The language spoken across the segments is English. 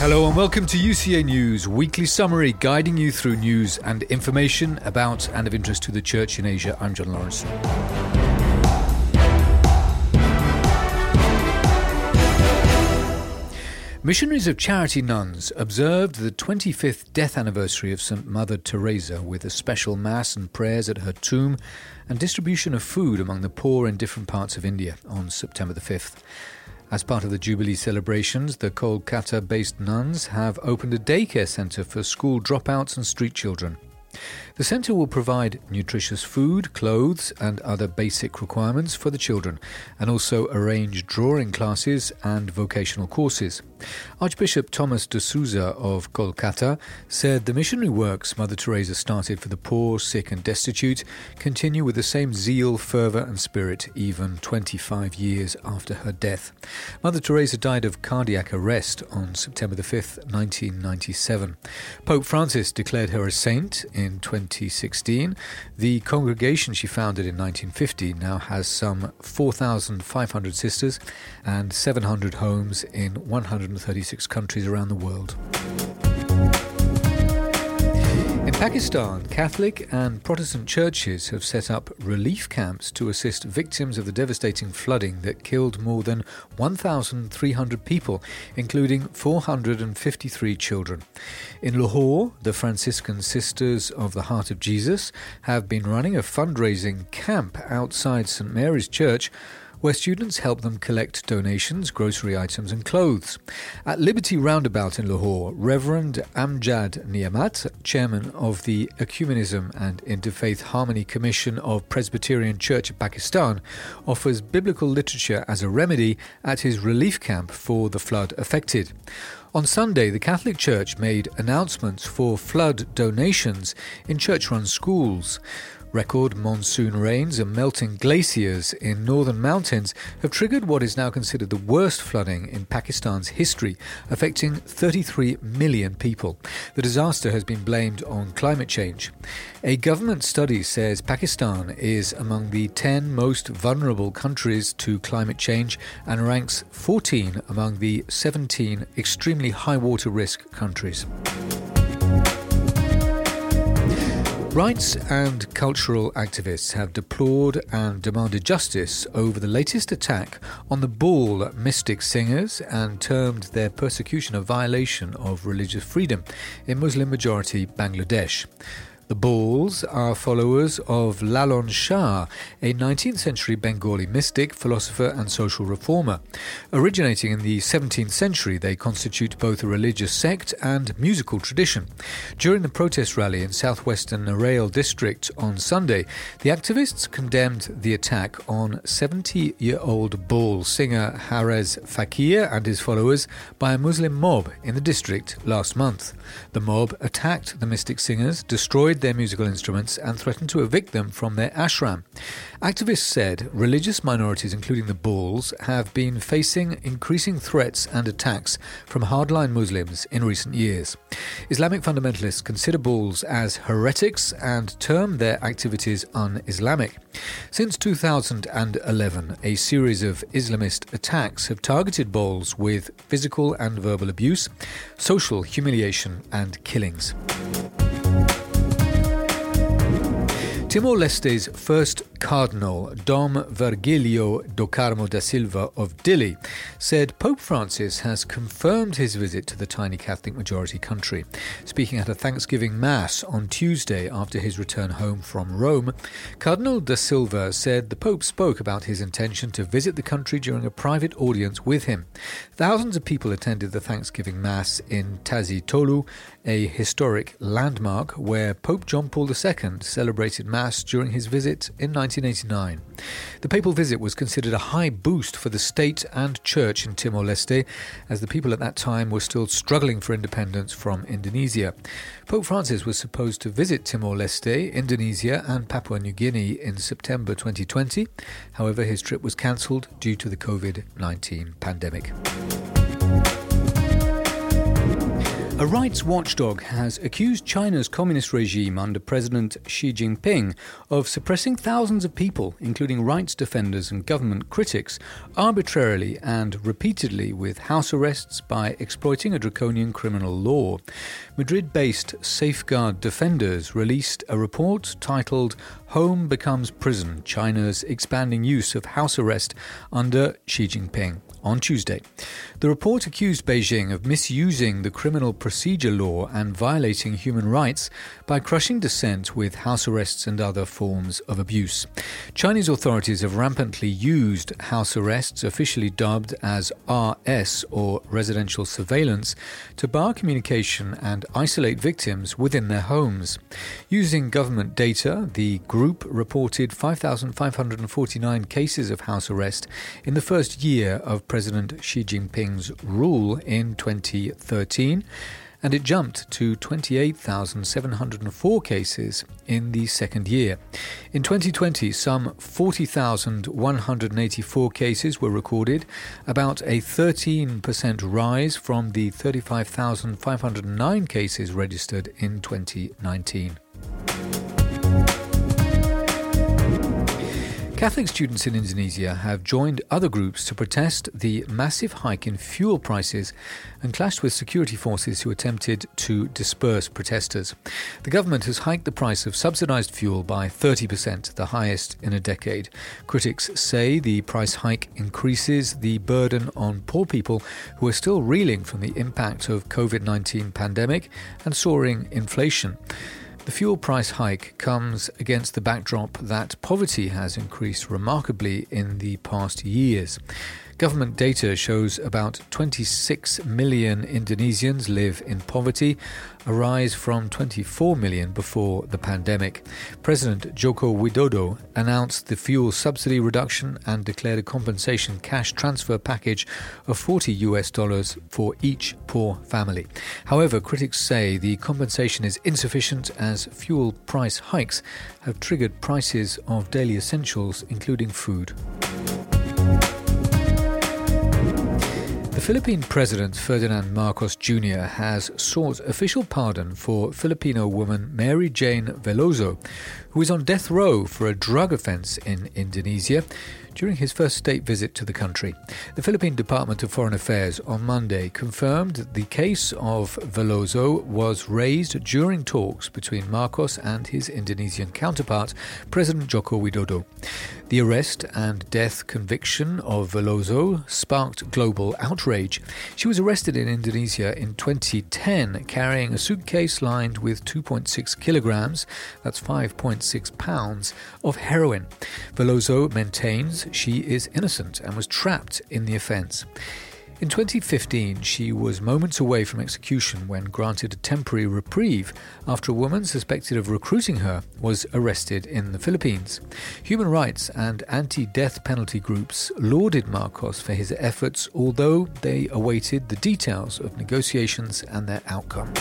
Hello and welcome to UCA News weekly summary guiding you through news and information about and of interest to the church in Asia. I'm John Lawrence. Missionaries of Charity Nuns observed the 25th death anniversary of St. Mother Teresa with a special Mass and prayers at her tomb and distribution of food among the poor in different parts of India on September the 5th. As part of the Jubilee celebrations, the Kolkata based nuns have opened a daycare centre for school dropouts and street children. The centre will provide nutritious food, clothes, and other basic requirements for the children, and also arrange drawing classes and vocational courses. Archbishop Thomas D'Souza of Kolkata said the missionary works Mother Teresa started for the poor, sick, and destitute continue with the same zeal, fervour, and spirit even 25 years after her death. Mother Teresa died of cardiac arrest on September 5, 1997. Pope Francis declared her a saint in 2016. The congregation she founded in 1950 now has some 4,500 sisters and 700 homes in 136 countries around the world. Pakistan, Catholic and Protestant churches have set up relief camps to assist victims of the devastating flooding that killed more than 1,300 people, including 453 children. In Lahore, the Franciscan Sisters of the Heart of Jesus have been running a fundraising camp outside St Mary's Church where students help them collect donations, grocery items, and clothes. At Liberty Roundabout in Lahore, Reverend Amjad Niamat, chairman of the Ecumenism and Interfaith Harmony Commission of Presbyterian Church of Pakistan, offers biblical literature as a remedy at his relief camp for the flood affected. On Sunday, the Catholic Church made announcements for flood donations in church run schools. Record monsoon rains and melting glaciers in northern mountains have triggered what is now considered the worst flooding in Pakistan's history, affecting 33 million people. The disaster has been blamed on climate change. A government study says Pakistan is among the 10 most vulnerable countries to climate change and ranks 14 among the 17 extremely high water risk countries. Rights and cultural activists have deplored and demanded justice over the latest attack on the Baul mystic singers and termed their persecution a violation of religious freedom in Muslim majority Bangladesh. The Bauls are followers of Lalon Shah, a 19th century Bengali mystic, philosopher, and social reformer. Originating in the 17th century, they constitute both a religious sect and musical tradition. During the protest rally in southwestern Narail district on Sunday, the activists condemned the attack on 70 year old Baul singer Harez Fakir and his followers by a Muslim mob in the district last month. The mob attacked the mystic singers, destroyed their musical instruments and threatened to evict them from their ashram. Activists said religious minorities, including the Bauls, have been facing increasing threats and attacks from hardline Muslims in recent years. Islamic fundamentalists consider Bauls as heretics and term their activities un Islamic. Since 2011, a series of Islamist attacks have targeted Bauls with physical and verbal abuse, social humiliation, and killings. Timor Leste's first Cardinal Dom Virgilio do Carmo da Silva of Dili said Pope Francis has confirmed his visit to the tiny Catholic majority country. Speaking at a Thanksgiving Mass on Tuesday after his return home from Rome, Cardinal da Silva said the Pope spoke about his intention to visit the country during a private audience with him. Thousands of people attended the Thanksgiving Mass in Tasitolu, a historic landmark where Pope John Paul II celebrated Mass during his visit in 1989. The papal visit was considered a high boost for the state and church in Timor Leste, as the people at that time were still struggling for independence from Indonesia. Pope Francis was supposed to visit Timor Leste, Indonesia, and Papua New Guinea in September 2020. However, his trip was cancelled due to the COVID 19 pandemic. A rights watchdog has accused China's communist regime under President Xi Jinping of suppressing thousands of people, including rights defenders and government critics, arbitrarily and repeatedly with house arrests by exploiting a draconian criminal law. Madrid based Safeguard Defenders released a report titled Home Becomes Prison China's Expanding Use of House Arrest under Xi Jinping on Tuesday. The report accused Beijing of misusing the criminal procedure law and violating human rights by crushing dissent with house arrests and other forms of abuse. Chinese authorities have rampantly used house arrests, officially dubbed as RS or residential surveillance, to bar communication and isolate victims within their homes. Using government data, the group reported 5,549 cases of house arrest in the first year of President Xi Jinping's rule in 2013, and it jumped to 28,704 cases in the second year. In 2020, some 40,184 cases were recorded, about a 13% rise from the 35,509 cases registered in 2019. Catholic students in Indonesia have joined other groups to protest the massive hike in fuel prices and clashed with security forces who attempted to disperse protesters. The government has hiked the price of subsidized fuel by 30%, the highest in a decade. Critics say the price hike increases the burden on poor people who are still reeling from the impact of COVID-19 pandemic and soaring inflation. The fuel price hike comes against the backdrop that poverty has increased remarkably in the past years. Government data shows about 26 million Indonesians live in poverty, a rise from 24 million before the pandemic. President Joko Widodo announced the fuel subsidy reduction and declared a compensation cash transfer package of 40 US dollars for each poor family. However, critics say the compensation is insufficient as fuel price hikes have triggered prices of daily essentials, including food. The Philippine President Ferdinand Marcos Jr. has sought official pardon for Filipino woman Mary Jane Veloso, who is on death row for a drug offense in Indonesia during his first state visit to the country. The Philippine Department of Foreign Affairs on Monday confirmed that the case of Veloso was raised during talks between Marcos and his Indonesian counterpart, President Joko Widodo. The arrest and death conviction of Veloso sparked global outrage. She was arrested in Indonesia in 2010 carrying a suitcase lined with 2.6 kilograms, that's 5.6 pounds, of heroin. Veloso maintains she is innocent and was trapped in the offence. In 2015, she was moments away from execution when granted a temporary reprieve after a woman suspected of recruiting her was arrested in the Philippines. Human rights and anti death penalty groups lauded Marcos for his efforts, although they awaited the details of negotiations and their outcome.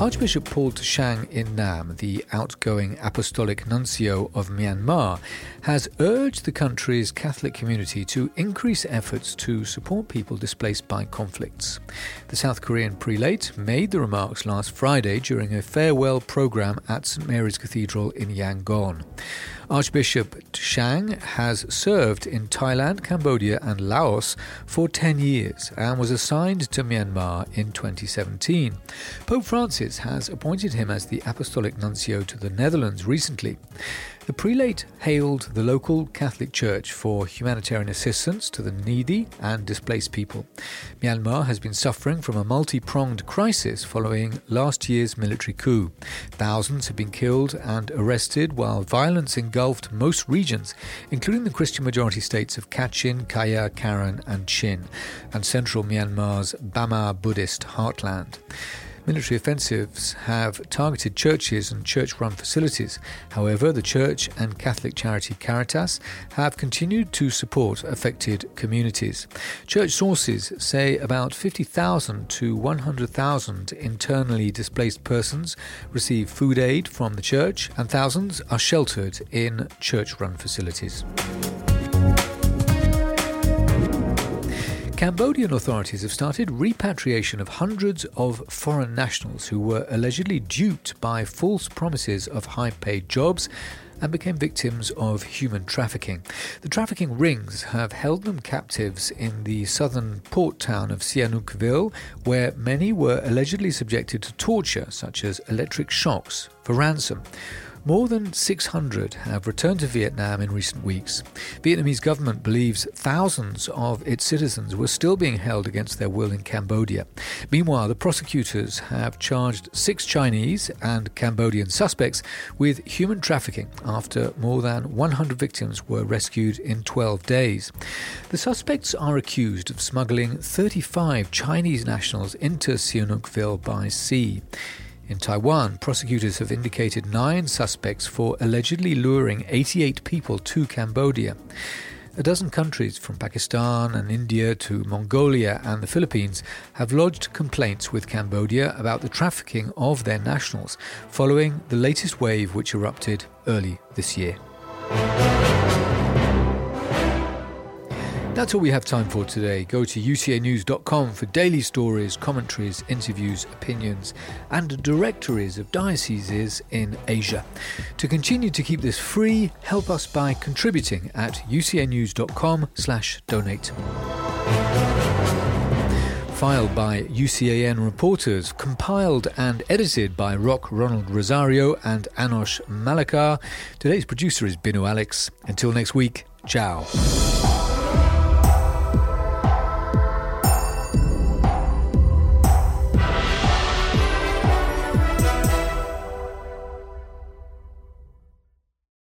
Archbishop Paul Tschang In-Nam, the outgoing apostolic nuncio of Myanmar, has urged the country's Catholic community to increase efforts to support people displaced by conflicts. The South Korean prelate made the remarks last Friday during a farewell program at St Mary's Cathedral in Yangon. Archbishop Tschang has served in Thailand, Cambodia, and Laos for 10 years and was assigned to Myanmar in 2017. Pope Francis has appointed him as the Apostolic Nuncio to the Netherlands recently. The prelate hailed the local Catholic Church for humanitarian assistance to the needy and displaced people. Myanmar has been suffering from a multi pronged crisis following last year's military coup. Thousands have been killed and arrested while violence engulfed most regions, including the Christian majority states of Kachin, Kayah, Karen, and Chin, and central Myanmar's Bama Buddhist heartland. Military offensives have targeted churches and church run facilities. However, the church and Catholic charity Caritas have continued to support affected communities. Church sources say about 50,000 to 100,000 internally displaced persons receive food aid from the church, and thousands are sheltered in church run facilities. Cambodian authorities have started repatriation of hundreds of foreign nationals who were allegedly duped by false promises of high paid jobs and became victims of human trafficking. The trafficking rings have held them captives in the southern port town of Sihanoukville, where many were allegedly subjected to torture, such as electric shocks, for ransom. More than 600 have returned to Vietnam in recent weeks. Vietnamese government believes thousands of its citizens were still being held against their will in Cambodia. Meanwhile, the prosecutors have charged six Chinese and Cambodian suspects with human trafficking after more than 100 victims were rescued in 12 days. The suspects are accused of smuggling 35 Chinese nationals into Sihanoukville by sea. In Taiwan, prosecutors have indicated nine suspects for allegedly luring 88 people to Cambodia. A dozen countries, from Pakistan and India to Mongolia and the Philippines, have lodged complaints with Cambodia about the trafficking of their nationals following the latest wave which erupted early this year. That's all we have time for today. Go to ucanews.com for daily stories, commentaries, interviews, opinions, and directories of dioceses in Asia. To continue to keep this free, help us by contributing at ucanews.com/donate. Filed by UCAN reporters, compiled and edited by Rock Ronald Rosario and Anosh Malekar. Today's producer is Binu Alex. Until next week, ciao.